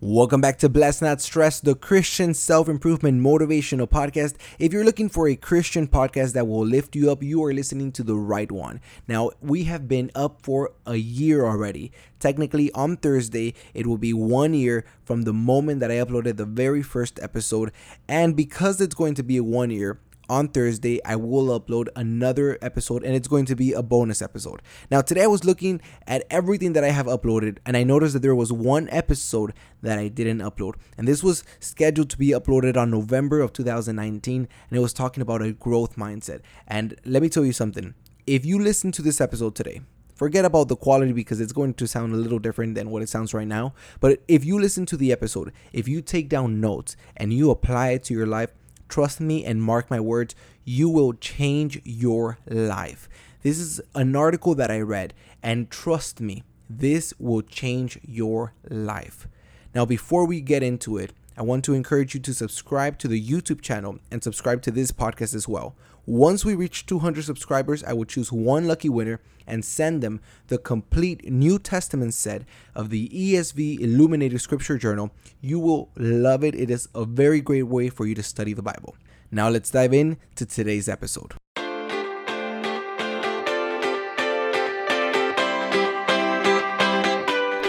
Welcome back to Bless Not Stress, the Christian self improvement motivational podcast. If you're looking for a Christian podcast that will lift you up, you are listening to the right one. Now, we have been up for a year already. Technically, on Thursday, it will be one year from the moment that I uploaded the very first episode. And because it's going to be one year, on Thursday, I will upload another episode and it's going to be a bonus episode. Now, today I was looking at everything that I have uploaded and I noticed that there was one episode that I didn't upload. And this was scheduled to be uploaded on November of 2019 and it was talking about a growth mindset. And let me tell you something if you listen to this episode today, forget about the quality because it's going to sound a little different than what it sounds right now. But if you listen to the episode, if you take down notes and you apply it to your life, Trust me and mark my words, you will change your life. This is an article that I read, and trust me, this will change your life. Now, before we get into it, I want to encourage you to subscribe to the YouTube channel and subscribe to this podcast as well. Once we reach 200 subscribers, I will choose one lucky winner and send them the complete New Testament set of the ESV Illuminated Scripture Journal. You will love it. It is a very great way for you to study the Bible. Now let's dive in to today's episode.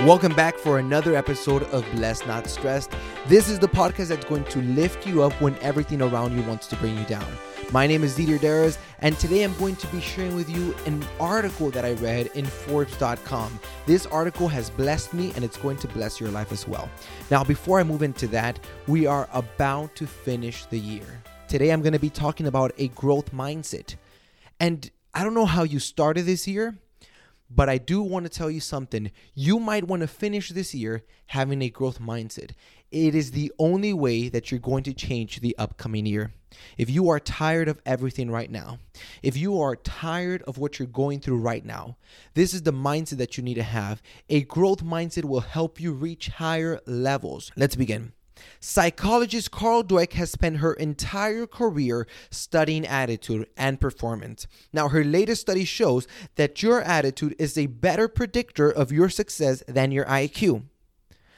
Welcome back for another episode of Blessed Not Stressed. This is the podcast that's going to lift you up when everything around you wants to bring you down. My name is Didier Darras, and today I'm going to be sharing with you an article that I read in Forbes.com. This article has blessed me, and it's going to bless your life as well. Now, before I move into that, we are about to finish the year. Today, I'm going to be talking about a growth mindset. And I don't know how you started this year, but I do want to tell you something. You might want to finish this year having a growth mindset. It is the only way that you're going to change the upcoming year. If you are tired of everything right now, if you are tired of what you're going through right now, this is the mindset that you need to have. A growth mindset will help you reach higher levels. Let's begin. Psychologist Carol Dweck has spent her entire career studying attitude and performance. Now, her latest study shows that your attitude is a better predictor of your success than your IQ.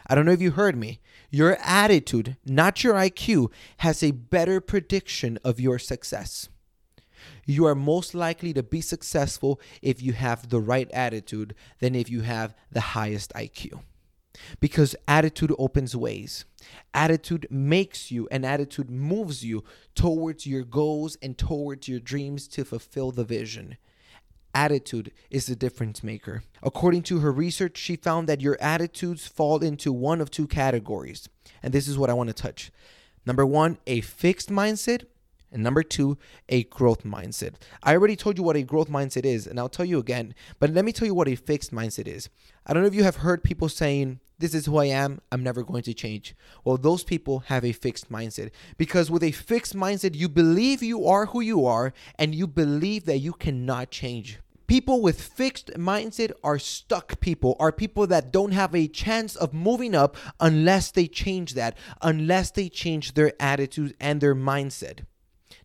I don't know if you heard me. Your attitude, not your IQ, has a better prediction of your success. You are most likely to be successful if you have the right attitude than if you have the highest IQ. Because attitude opens ways. Attitude makes you and attitude moves you towards your goals and towards your dreams to fulfill the vision. Attitude is the difference maker. According to her research, she found that your attitudes fall into one of two categories. And this is what I want to touch. Number one, a fixed mindset. And number two, a growth mindset. I already told you what a growth mindset is, and I'll tell you again, but let me tell you what a fixed mindset is. I don't know if you have heard people saying, This is who I am, I'm never going to change. Well, those people have a fixed mindset because with a fixed mindset, you believe you are who you are and you believe that you cannot change. People with fixed mindset are stuck people, are people that don't have a chance of moving up unless they change that, unless they change their attitude and their mindset.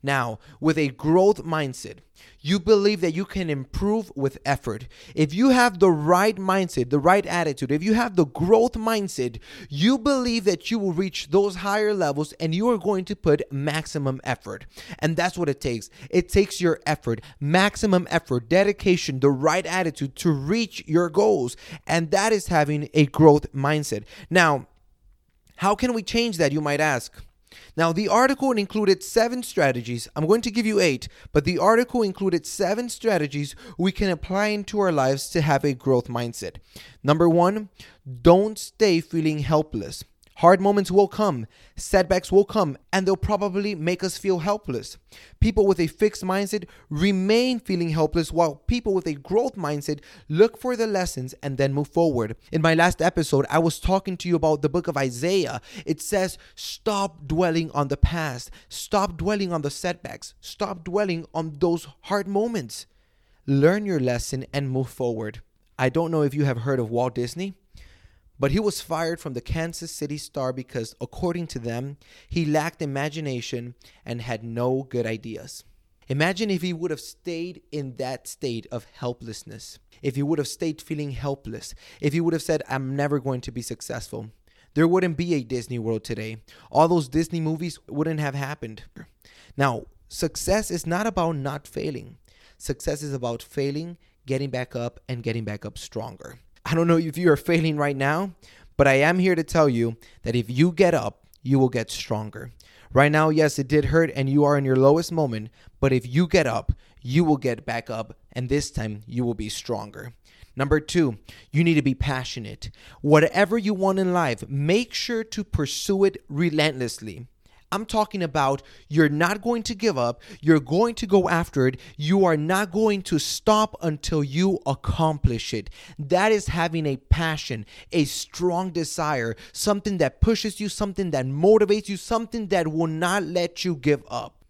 Now, with a growth mindset, you believe that you can improve with effort. If you have the right mindset, the right attitude, if you have the growth mindset, you believe that you will reach those higher levels and you are going to put maximum effort. And that's what it takes. It takes your effort, maximum effort, dedication, the right attitude to reach your goals. And that is having a growth mindset. Now, how can we change that, you might ask? Now, the article included seven strategies. I'm going to give you eight, but the article included seven strategies we can apply into our lives to have a growth mindset. Number one, don't stay feeling helpless. Hard moments will come, setbacks will come, and they'll probably make us feel helpless. People with a fixed mindset remain feeling helpless, while people with a growth mindset look for the lessons and then move forward. In my last episode, I was talking to you about the book of Isaiah. It says, Stop dwelling on the past, stop dwelling on the setbacks, stop dwelling on those hard moments. Learn your lesson and move forward. I don't know if you have heard of Walt Disney. But he was fired from the Kansas City Star because, according to them, he lacked imagination and had no good ideas. Imagine if he would have stayed in that state of helplessness, if he would have stayed feeling helpless, if he would have said, I'm never going to be successful. there wouldn't be a Disney World today. All those Disney movies wouldn't have happened. Now, success is not about not failing. Success is about failing, getting back up, and getting back up stronger. I don't know if you are failing right now, but I am here to tell you that if you get up, you will get stronger. Right now, yes, it did hurt and you are in your lowest moment, but if you get up, you will get back up, and this time you will be stronger. Number two, you need to be passionate. Whatever you want in life, make sure to pursue it relentlessly. I'm talking about you're not going to give up. You're going to go after it. You are not going to stop until you accomplish it. That is having a passion, a strong desire, something that pushes you, something that motivates you, something that will not let you give up.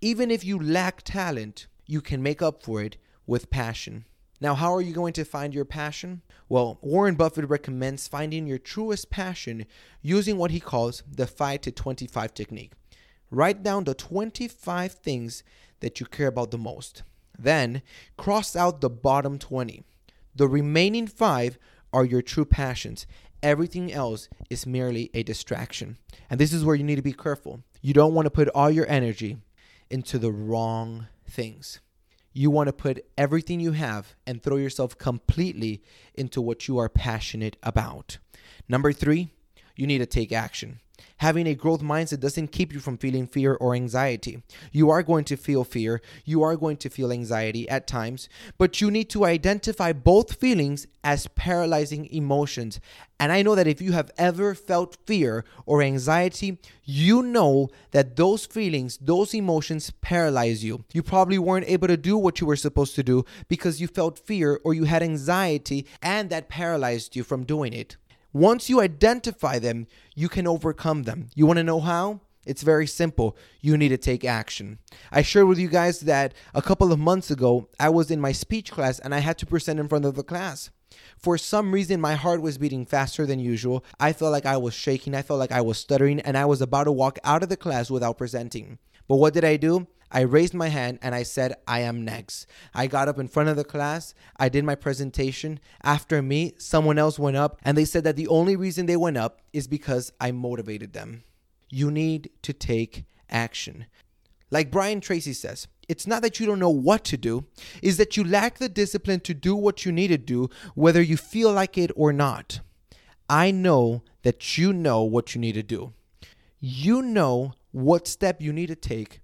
Even if you lack talent, you can make up for it with passion. Now, how are you going to find your passion? Well, Warren Buffett recommends finding your truest passion using what he calls the 5 to 25 technique. Write down the 25 things that you care about the most. Then, cross out the bottom 20. The remaining 5 are your true passions. Everything else is merely a distraction. And this is where you need to be careful. You don't want to put all your energy into the wrong things you want to put everything you have and throw yourself completely into what you are passionate about. Number three, you need to take action. Having a growth mindset doesn't keep you from feeling fear or anxiety. You are going to feel fear, you are going to feel anxiety at times, but you need to identify both feelings as paralyzing emotions. And I know that if you have ever felt fear or anxiety, you know that those feelings, those emotions paralyze you. You probably weren't able to do what you were supposed to do because you felt fear or you had anxiety, and that paralyzed you from doing it. Once you identify them, you can overcome them. You want to know how? It's very simple. You need to take action. I shared with you guys that a couple of months ago, I was in my speech class and I had to present in front of the class. For some reason, my heart was beating faster than usual. I felt like I was shaking. I felt like I was stuttering, and I was about to walk out of the class without presenting. But what did I do? I raised my hand and I said, I am next. I got up in front of the class. I did my presentation. After me, someone else went up and they said that the only reason they went up is because I motivated them. You need to take action. Like Brian Tracy says, it's not that you don't know what to do, is that you lack the discipline to do what you need to do, whether you feel like it or not. I know that you know what you need to do. You know what step you need to take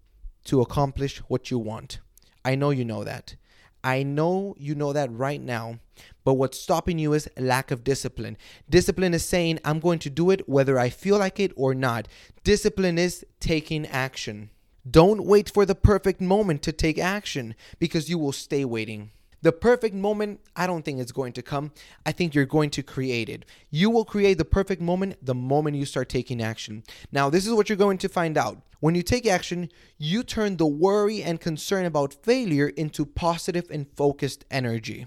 to accomplish what you want. I know you know that. I know you know that right now, but what's stopping you is lack of discipline. Discipline is saying, I'm going to do it whether I feel like it or not. Discipline is taking action. Don't wait for the perfect moment to take action because you will stay waiting. The perfect moment, I don't think it's going to come. I think you're going to create it. You will create the perfect moment the moment you start taking action. Now, this is what you're going to find out. When you take action, you turn the worry and concern about failure into positive and focused energy.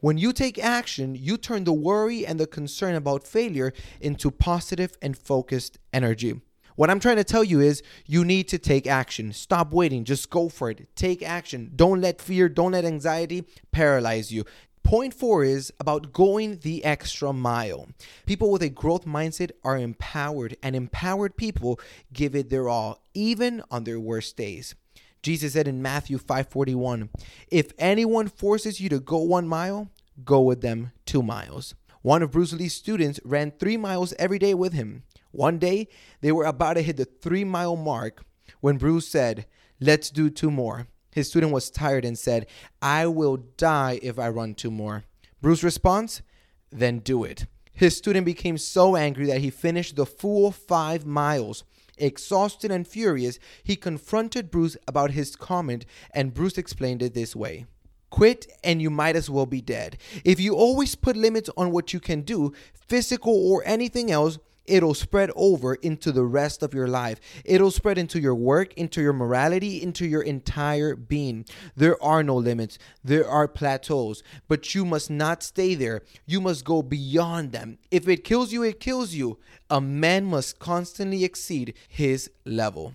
When you take action, you turn the worry and the concern about failure into positive and focused energy. What I'm trying to tell you is you need to take action. Stop waiting. Just go for it. Take action. Don't let fear, don't let anxiety paralyze you. Point four is about going the extra mile. People with a growth mindset are empowered, and empowered people give it their all, even on their worst days. Jesus said in Matthew 5:41, "If anyone forces you to go 1 mile, go with them 2 miles." One of Bruce Lee's students ran 3 miles every day with him. One day, they were about to hit the 3-mile mark when Bruce said, "Let's do two more." His student was tired and said, I will die if I run two more. Bruce's response, then do it. His student became so angry that he finished the full five miles. Exhausted and furious, he confronted Bruce about his comment, and Bruce explained it this way Quit, and you might as well be dead. If you always put limits on what you can do, physical or anything else, it'll spread over into the rest of your life. It'll spread into your work, into your morality, into your entire being. There are no limits, there are plateaus, but you must not stay there. You must go beyond them. If it kills you, it kills you. A man must constantly exceed his level.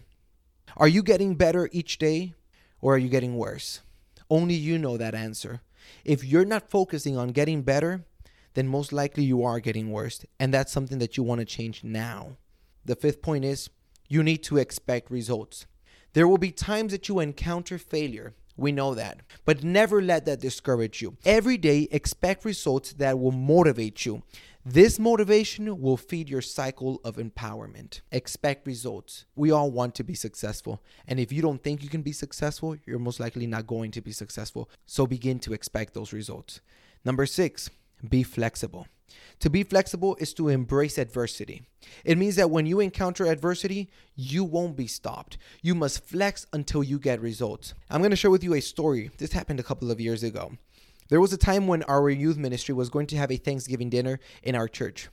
Are you getting better each day or are you getting worse? Only you know that answer. If you're not focusing on getting better, then most likely you are getting worse. And that's something that you want to change now. The fifth point is you need to expect results. There will be times that you encounter failure. We know that. But never let that discourage you. Every day, expect results that will motivate you. This motivation will feed your cycle of empowerment. Expect results. We all want to be successful. And if you don't think you can be successful, you're most likely not going to be successful. So begin to expect those results. Number six, be flexible. To be flexible is to embrace adversity. It means that when you encounter adversity, you won't be stopped. You must flex until you get results. I'm going to share with you a story. This happened a couple of years ago. There was a time when our youth ministry was going to have a Thanksgiving dinner in our church.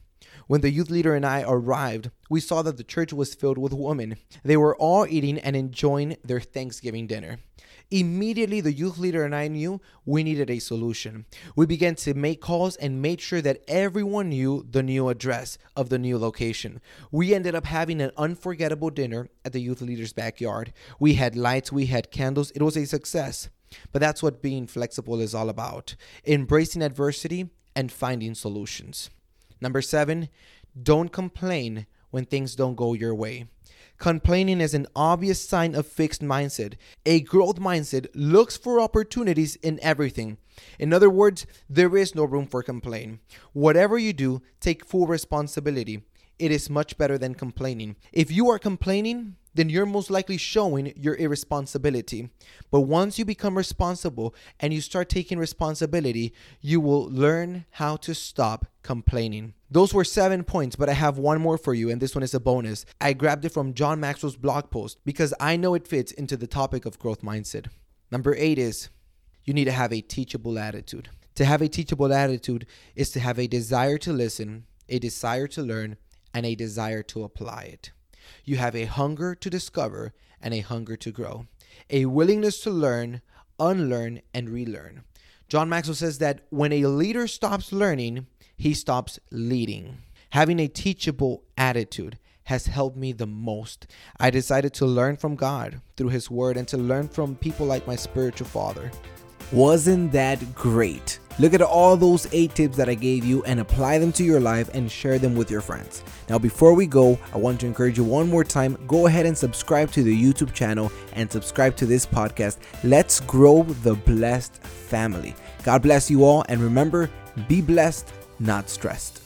When the youth leader and I arrived, we saw that the church was filled with women. They were all eating and enjoying their Thanksgiving dinner. Immediately, the youth leader and I knew we needed a solution. We began to make calls and made sure that everyone knew the new address of the new location. We ended up having an unforgettable dinner at the youth leader's backyard. We had lights, we had candles. It was a success. But that's what being flexible is all about embracing adversity and finding solutions. Number seven, don't complain when things don't go your way. Complaining is an obvious sign of fixed mindset. A growth mindset looks for opportunities in everything. In other words, there is no room for complaint. Whatever you do, take full responsibility. It is much better than complaining. If you are complaining, then you're most likely showing your irresponsibility. But once you become responsible and you start taking responsibility, you will learn how to stop complaining. Those were seven points, but I have one more for you, and this one is a bonus. I grabbed it from John Maxwell's blog post because I know it fits into the topic of growth mindset. Number eight is you need to have a teachable attitude. To have a teachable attitude is to have a desire to listen, a desire to learn, and a desire to apply it. You have a hunger to discover and a hunger to grow, a willingness to learn, unlearn, and relearn. John Maxwell says that when a leader stops learning, he stops leading. Having a teachable attitude has helped me the most. I decided to learn from God through His Word and to learn from people like my spiritual father. Wasn't that great? Look at all those eight tips that I gave you and apply them to your life and share them with your friends. Now, before we go, I want to encourage you one more time go ahead and subscribe to the YouTube channel and subscribe to this podcast. Let's grow the blessed family. God bless you all, and remember be blessed, not stressed.